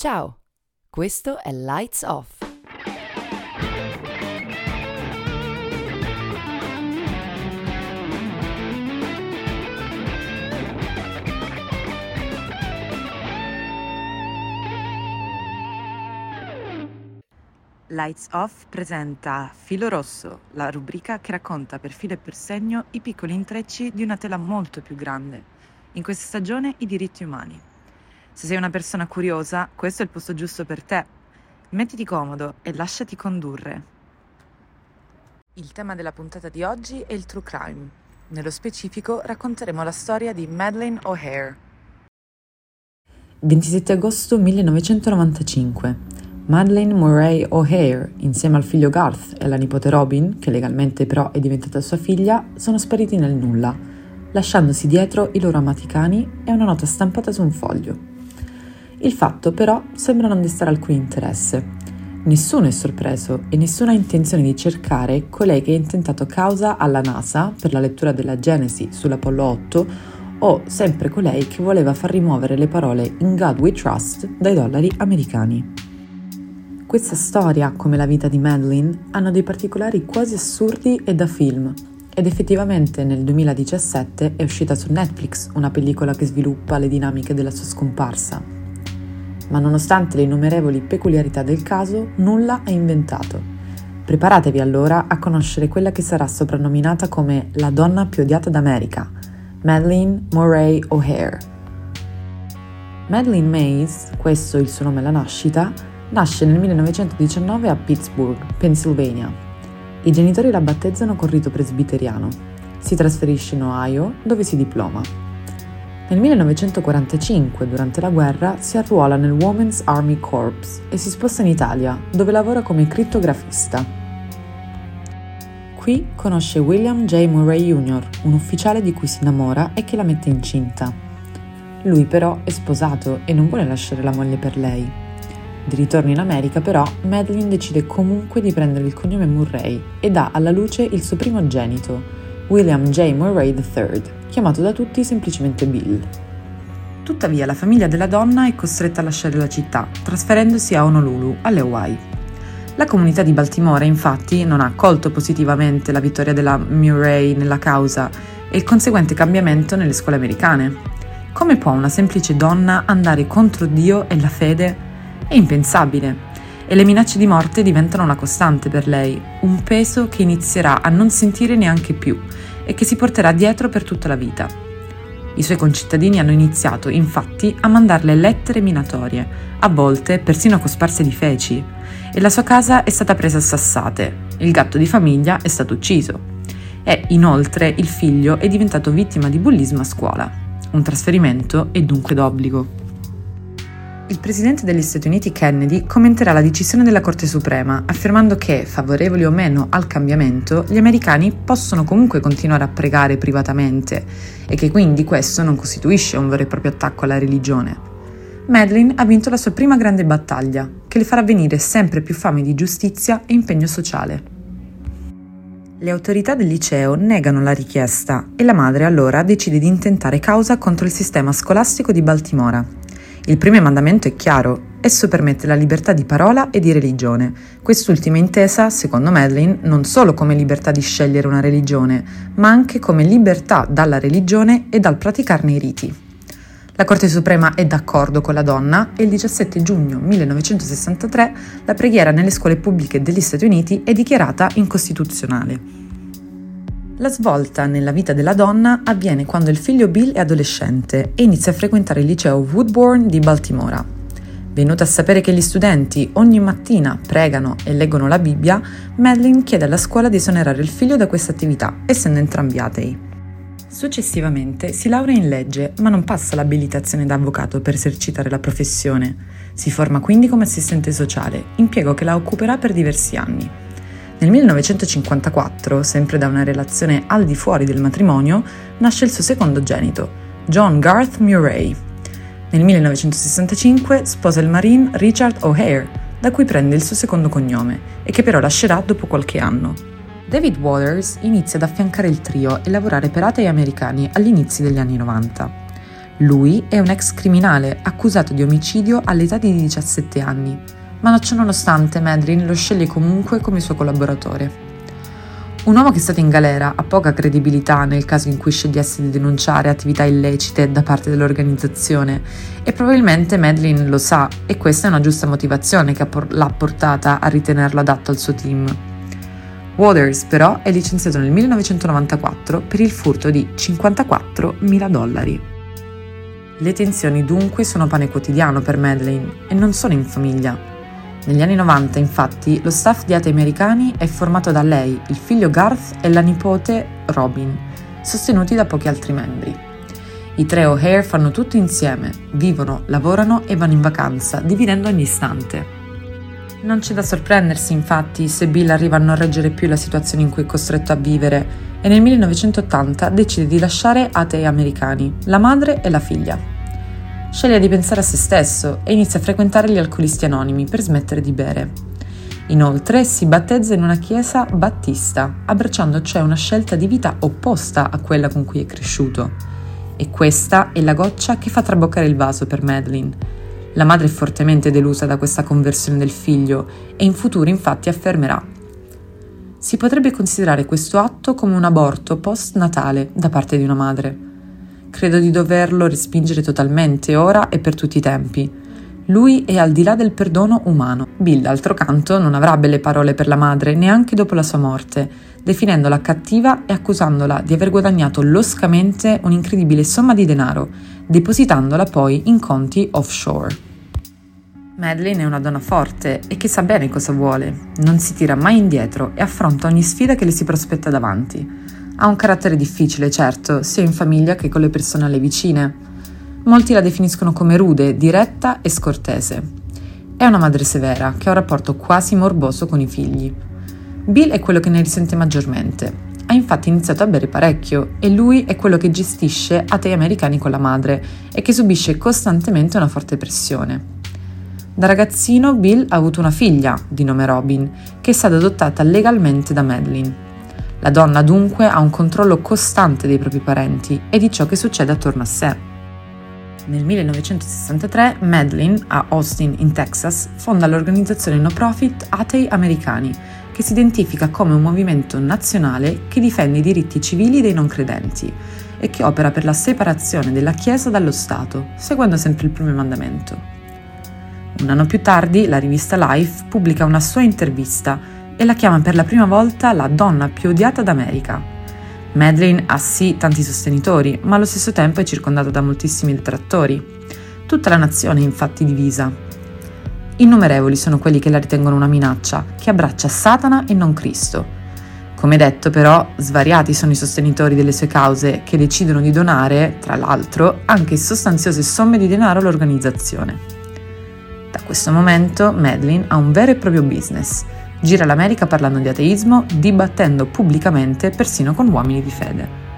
Ciao, questo è Lights Off. Lights Off presenta Filo Rosso, la rubrica che racconta per filo e per segno i piccoli intrecci di una tela molto più grande. In questa stagione i diritti umani. Se sei una persona curiosa, questo è il posto giusto per te. Mettiti comodo e lasciati condurre. Il tema della puntata di oggi è il true crime. Nello specifico racconteremo la storia di Madeleine O'Hare. 27 agosto 1995. Madeleine Murray O'Hare, insieme al figlio Garth e alla nipote Robin, che legalmente però è diventata sua figlia, sono spariti nel nulla, lasciandosi dietro i loro amati cani e una nota stampata su un foglio. Il fatto però sembra non destare alcun interesse. Nessuno è sorpreso e nessuno ha intenzione di cercare colei che ha intentato causa alla NASA per la lettura della Genesi sull'Apollo 8 o sempre colei che voleva far rimuovere le parole In God We Trust dai dollari americani. Questa storia, come la vita di Madeline, hanno dei particolari quasi assurdi e da film. Ed effettivamente nel 2017 è uscita su Netflix una pellicola che sviluppa le dinamiche della sua scomparsa. Ma nonostante le innumerevoli peculiarità del caso, nulla è inventato. Preparatevi allora a conoscere quella che sarà soprannominata come la donna più odiata d'America, Madeleine Murray O'Hare. Madeleine Mays, questo è il suo nome alla nascita, Nasce nel 1919 a Pittsburgh, Pennsylvania. I genitori la battezzano con rito presbiteriano. Si trasferisce in Ohio, dove si diploma. Nel 1945, durante la guerra, si arruola nel Women's Army Corps e si sposta in Italia, dove lavora come crittografista. Qui conosce William J. Murray Jr., un ufficiale di cui si innamora e che la mette incinta. Lui però è sposato e non vuole lasciare la moglie per lei. Di ritorno in America però, Madeline decide comunque di prendere il cognome Murray e dà alla luce il suo primogenito, William J. Murray III, chiamato da tutti semplicemente Bill. Tuttavia la famiglia della donna è costretta a lasciare la città, trasferendosi a Honolulu, alle Hawaii. La comunità di Baltimora infatti non ha accolto positivamente la vittoria della Murray nella causa e il conseguente cambiamento nelle scuole americane. Come può una semplice donna andare contro Dio e la fede è impensabile e le minacce di morte diventano una costante per lei, un peso che inizierà a non sentire neanche più e che si porterà dietro per tutta la vita. I suoi concittadini hanno iniziato, infatti, a mandarle lettere minatorie, a volte persino cosparse di feci, e la sua casa è stata presa a sassate, il gatto di famiglia è stato ucciso e, inoltre, il figlio è diventato vittima di bullismo a scuola. Un trasferimento è dunque d'obbligo. Il presidente degli Stati Uniti Kennedy commenterà la decisione della Corte Suprema, affermando che, favorevoli o meno al cambiamento, gli americani possono comunque continuare a pregare privatamente e che quindi questo non costituisce un vero e proprio attacco alla religione. Madeline ha vinto la sua prima grande battaglia, che le farà venire sempre più fame di giustizia e impegno sociale. Le autorità del liceo negano la richiesta e la madre allora decide di intentare causa contro il sistema scolastico di Baltimora, il primo mandamento è chiaro, esso permette la libertà di parola e di religione. Quest'ultima intesa, secondo Madeline, non solo come libertà di scegliere una religione, ma anche come libertà dalla religione e dal praticarne i riti. La Corte Suprema è d'accordo con la donna e il 17 giugno 1963 la preghiera nelle scuole pubbliche degli Stati Uniti è dichiarata incostituzionale. La svolta nella vita della donna avviene quando il figlio Bill è adolescente e inizia a frequentare il liceo Woodbourne di Baltimora. Venuta a sapere che gli studenti ogni mattina pregano e leggono la Bibbia, Madeline chiede alla scuola di esonerare il figlio da questa attività, essendo entrambi atei. Successivamente si laurea in legge, ma non passa l'abilitazione da avvocato per esercitare la professione. Si forma quindi come assistente sociale, impiego che la occuperà per diversi anni. Nel 1954, sempre da una relazione al di fuori del matrimonio, nasce il suo secondogenito, John Garth Murray. Nel 1965 sposa il marine Richard O'Hare, da cui prende il suo secondo cognome, e che però lascerà dopo qualche anno. David Waters inizia ad affiancare il trio e lavorare per atei americani agli inizi degli anni 90. Lui è un ex criminale accusato di omicidio all'età di 17 anni, ma ciò nonostante Madeleine lo sceglie comunque come suo collaboratore. Un uomo che è stato in galera ha poca credibilità nel caso in cui scegliesse di denunciare attività illecite da parte dell'organizzazione e probabilmente Madeline lo sa e questa è una giusta motivazione che l'ha portata a ritenerlo adatto al suo team. Waters però è licenziato nel 1994 per il furto di 54.000 dollari. Le tensioni dunque sono pane quotidiano per Madeline e non solo in famiglia. Negli anni 90, infatti, lo staff di Ate Americani è formato da lei, il figlio Garth e la nipote Robin, sostenuti da pochi altri membri. I tre O'Hare fanno tutto insieme, vivono, lavorano e vanno in vacanza, dividendo ogni istante. Non c'è da sorprendersi, infatti, se Bill arriva a non reggere più la situazione in cui è costretto a vivere e nel 1980 decide di lasciare Ate Americani, la madre e la figlia. Sceglie di pensare a se stesso e inizia a frequentare gli alcolisti anonimi per smettere di bere. Inoltre si battezza in una chiesa battista, abbracciando cioè una scelta di vita opposta a quella con cui è cresciuto. E questa è la goccia che fa traboccare il vaso per Madeline. La madre è fortemente delusa da questa conversione del figlio e in futuro infatti affermerà si potrebbe considerare questo atto come un aborto post-natale da parte di una madre. Credo di doverlo respingere totalmente ora e per tutti i tempi. Lui è al di là del perdono umano. Bill, d'altro canto, non avrà belle parole per la madre neanche dopo la sua morte, definendola cattiva e accusandola di aver guadagnato loscamente un'incredibile somma di denaro, depositandola poi in conti offshore. Madeline è una donna forte e che sa bene cosa vuole, non si tira mai indietro e affronta ogni sfida che le si prospetta davanti. Ha un carattere difficile, certo, sia in famiglia che con le persone alle vicine. Molti la definiscono come rude, diretta e scortese. È una madre severa, che ha un rapporto quasi morboso con i figli. Bill è quello che ne risente maggiormente. Ha infatti iniziato a bere parecchio e lui è quello che gestisce a te americani con la madre e che subisce costantemente una forte pressione. Da ragazzino Bill ha avuto una figlia, di nome Robin, che è stata adottata legalmente da Madeline. La donna dunque ha un controllo costante dei propri parenti e di ciò che succede attorno a sé. Nel 1963 Madeline, a Austin, in Texas, fonda l'organizzazione no profit Atei Americani, che si identifica come un movimento nazionale che difende i diritti civili dei non credenti e che opera per la separazione della Chiesa dallo Stato, seguendo sempre il primo mandamento. Un anno più tardi, la rivista Life pubblica una sua intervista e la chiama per la prima volta la donna più odiata d'America. Madeline ha sì tanti sostenitori, ma allo stesso tempo è circondata da moltissimi detrattori. Tutta la nazione è infatti divisa. Innumerevoli sono quelli che la ritengono una minaccia, che abbraccia Satana e non Cristo. Come detto però, svariati sono i sostenitori delle sue cause che decidono di donare, tra l'altro, anche sostanziose somme di denaro all'organizzazione. Da questo momento Madeline ha un vero e proprio business – Gira l'America parlando di ateismo, dibattendo pubblicamente persino con uomini di fede.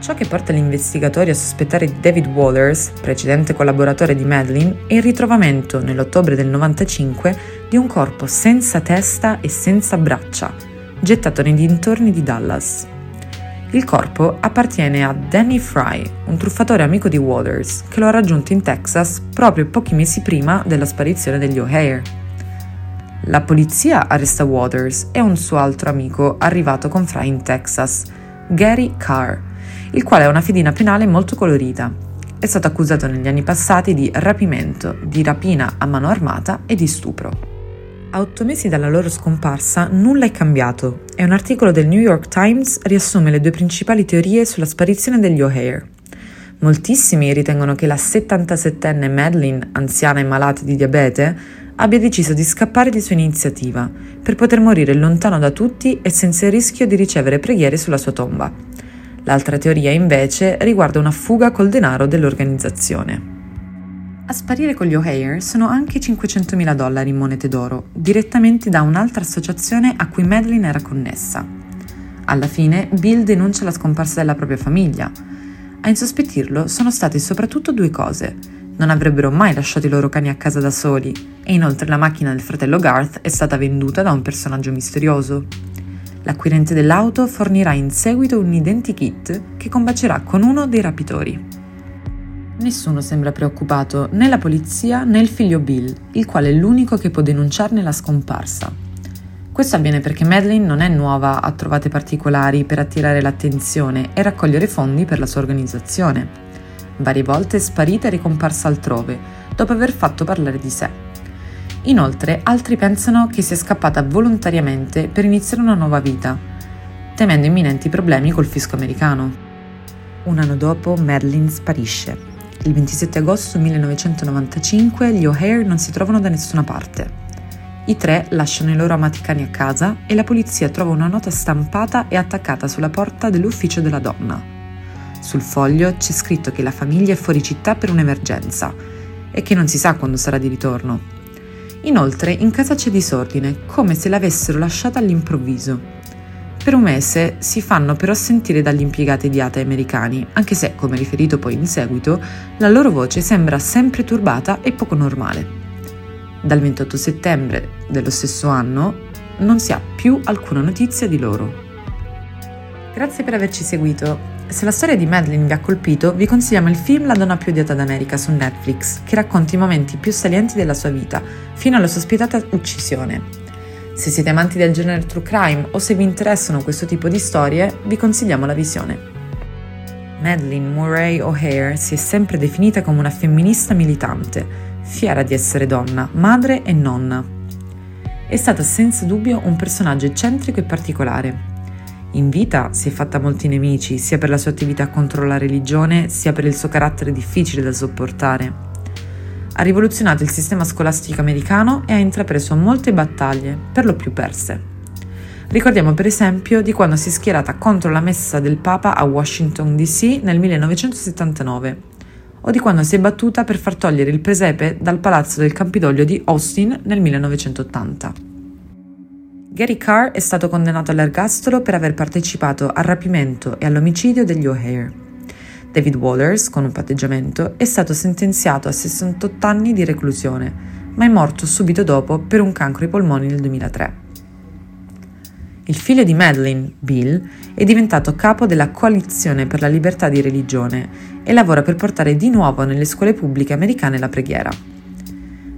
Ciò che porta gli investigatori a sospettare di David Waters, precedente collaboratore di Madeline, è il ritrovamento nell'ottobre del 95 di un corpo senza testa e senza braccia, gettato nei dintorni di Dallas. Il corpo appartiene a Danny Fry, un truffatore amico di Waters, che lo ha raggiunto in Texas proprio pochi mesi prima della sparizione degli O'Hare. La polizia arresta Waters e un suo altro amico arrivato con Fry in Texas, Gary Carr, il quale ha una fedina penale molto colorita. È stato accusato negli anni passati di rapimento, di rapina a mano armata e di stupro. A otto mesi dalla loro scomparsa nulla è cambiato e un articolo del New York Times riassume le due principali teorie sulla sparizione degli O'Hare. Moltissimi ritengono che la 77enne Madeline, anziana e malata di diabete, abbia deciso di scappare di sua iniziativa, per poter morire lontano da tutti e senza il rischio di ricevere preghiere sulla sua tomba. L'altra teoria invece riguarda una fuga col denaro dell'organizzazione. A sparire con gli O'Hare sono anche 500.000 dollari in monete d'oro, direttamente da un'altra associazione a cui Madeline era connessa. Alla fine, Bill denuncia la scomparsa della propria famiglia. A insospettirlo sono state soprattutto due cose non avrebbero mai lasciato i loro cani a casa da soli e inoltre la macchina del fratello Garth è stata venduta da un personaggio misterioso. L'acquirente dell'auto fornirà in seguito un identikit che combacerà con uno dei rapitori. Nessuno sembra preoccupato, né la polizia né il figlio Bill, il quale è l'unico che può denunciarne la scomparsa. Questo avviene perché Madeline non è nuova a trovate particolari per attirare l'attenzione e raccogliere fondi per la sua organizzazione. Varie volte sparita e ricomparsa altrove, dopo aver fatto parlare di sé. Inoltre, altri pensano che sia scappata volontariamente per iniziare una nuova vita, temendo imminenti problemi col fisco americano. Un anno dopo, Madeline sparisce il 27 agosto 1995 gli O'Hare non si trovano da nessuna parte. I tre lasciano i loro amati cani a casa e la polizia trova una nota stampata e attaccata sulla porta dell'ufficio della donna. Sul foglio c'è scritto che la famiglia è fuori città per un'emergenza e che non si sa quando sarà di ritorno. Inoltre in casa c'è disordine, come se l'avessero lasciata all'improvviso per un mese si fanno però sentire dagli impiegati di ATA americani, anche se, come riferito poi in seguito, la loro voce sembra sempre turbata e poco normale. Dal 28 settembre dello stesso anno non si ha più alcuna notizia di loro. Grazie per averci seguito. Se la storia di Madeline vi ha colpito, vi consigliamo il film La donna più odiata d'America su Netflix, che racconta i momenti più salienti della sua vita, fino alla sua spietata uccisione. Se siete amanti del genere true crime o se vi interessano questo tipo di storie, vi consigliamo la visione. Madeleine Murray O'Hare si è sempre definita come una femminista militante, fiera di essere donna, madre e nonna. È stata senza dubbio un personaggio eccentrico e particolare. In vita si è fatta molti nemici, sia per la sua attività contro la religione, sia per il suo carattere difficile da sopportare ha rivoluzionato il sistema scolastico americano e ha intrapreso molte battaglie, per lo più perse. Ricordiamo per esempio di quando si è schierata contro la messa del Papa a Washington DC nel 1979 o di quando si è battuta per far togliere il presepe dal palazzo del Campidoglio di Austin nel 1980. Gary Carr è stato condannato all'ergastolo per aver partecipato al rapimento e all'omicidio degli O'Hare. David Waters, con un patteggiamento, è stato sentenziato a 68 anni di reclusione, ma è morto subito dopo per un cancro ai polmoni nel 2003. Il figlio di Madeline, Bill, è diventato capo della Coalizione per la libertà di religione e lavora per portare di nuovo nelle scuole pubbliche americane la preghiera.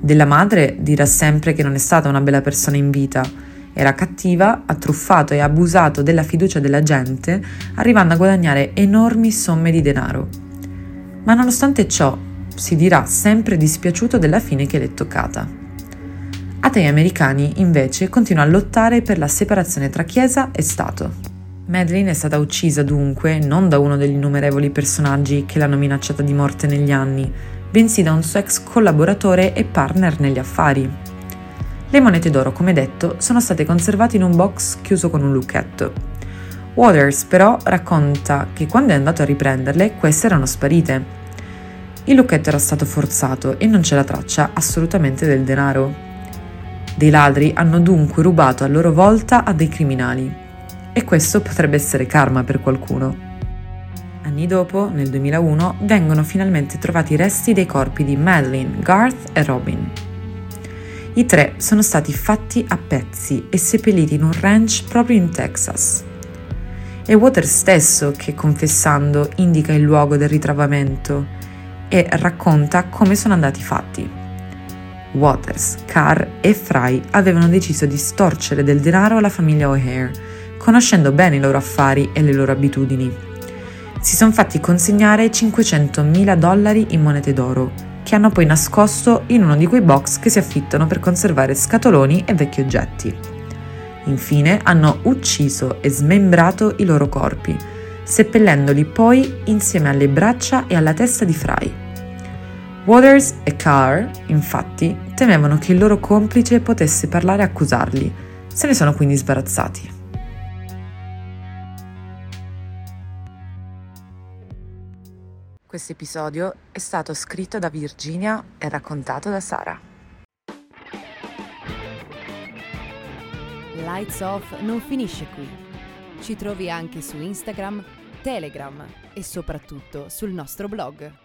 Della madre dirà sempre che non è stata una bella persona in vita, era cattiva, ha truffato e abusato della fiducia della gente, arrivando a guadagnare enormi somme di denaro. Ma nonostante ciò, si dirà sempre dispiaciuto della fine che le è toccata. Atei americani, invece, continuano a lottare per la separazione tra Chiesa e Stato. Madeline è stata uccisa dunque non da uno degli innumerevoli personaggi che l'hanno minacciata di morte negli anni, bensì da un suo ex collaboratore e partner negli affari, le monete d'oro, come detto, sono state conservate in un box chiuso con un lucchetto. Waters però racconta che quando è andato a riprenderle queste erano sparite. Il lucchetto era stato forzato e non c'è la traccia assolutamente del denaro. Dei ladri hanno dunque rubato a loro volta a dei criminali. E questo potrebbe essere karma per qualcuno. Anni dopo, nel 2001, vengono finalmente trovati i resti dei corpi di Madeline, Garth e Robin. I tre sono stati fatti a pezzi e seppelliti in un ranch proprio in Texas. È Waters stesso che, confessando, indica il luogo del ritrovamento e racconta come sono andati fatti. Waters, Carr e Fry avevano deciso di storcere del denaro alla famiglia O'Hare, conoscendo bene i loro affari e le loro abitudini. Si sono fatti consegnare 500.000 dollari in monete d'oro che hanno poi nascosto in uno di quei box che si affittano per conservare scatoloni e vecchi oggetti. Infine hanno ucciso e smembrato i loro corpi, seppellendoli poi insieme alle braccia e alla testa di Fry. Waters e Carr, infatti, temevano che il loro complice potesse parlare e accusarli, se ne sono quindi sbarazzati. Questo episodio è stato scritto da Virginia e raccontato da Sara. Lights Off non finisce qui. Ci trovi anche su Instagram, Telegram e soprattutto sul nostro blog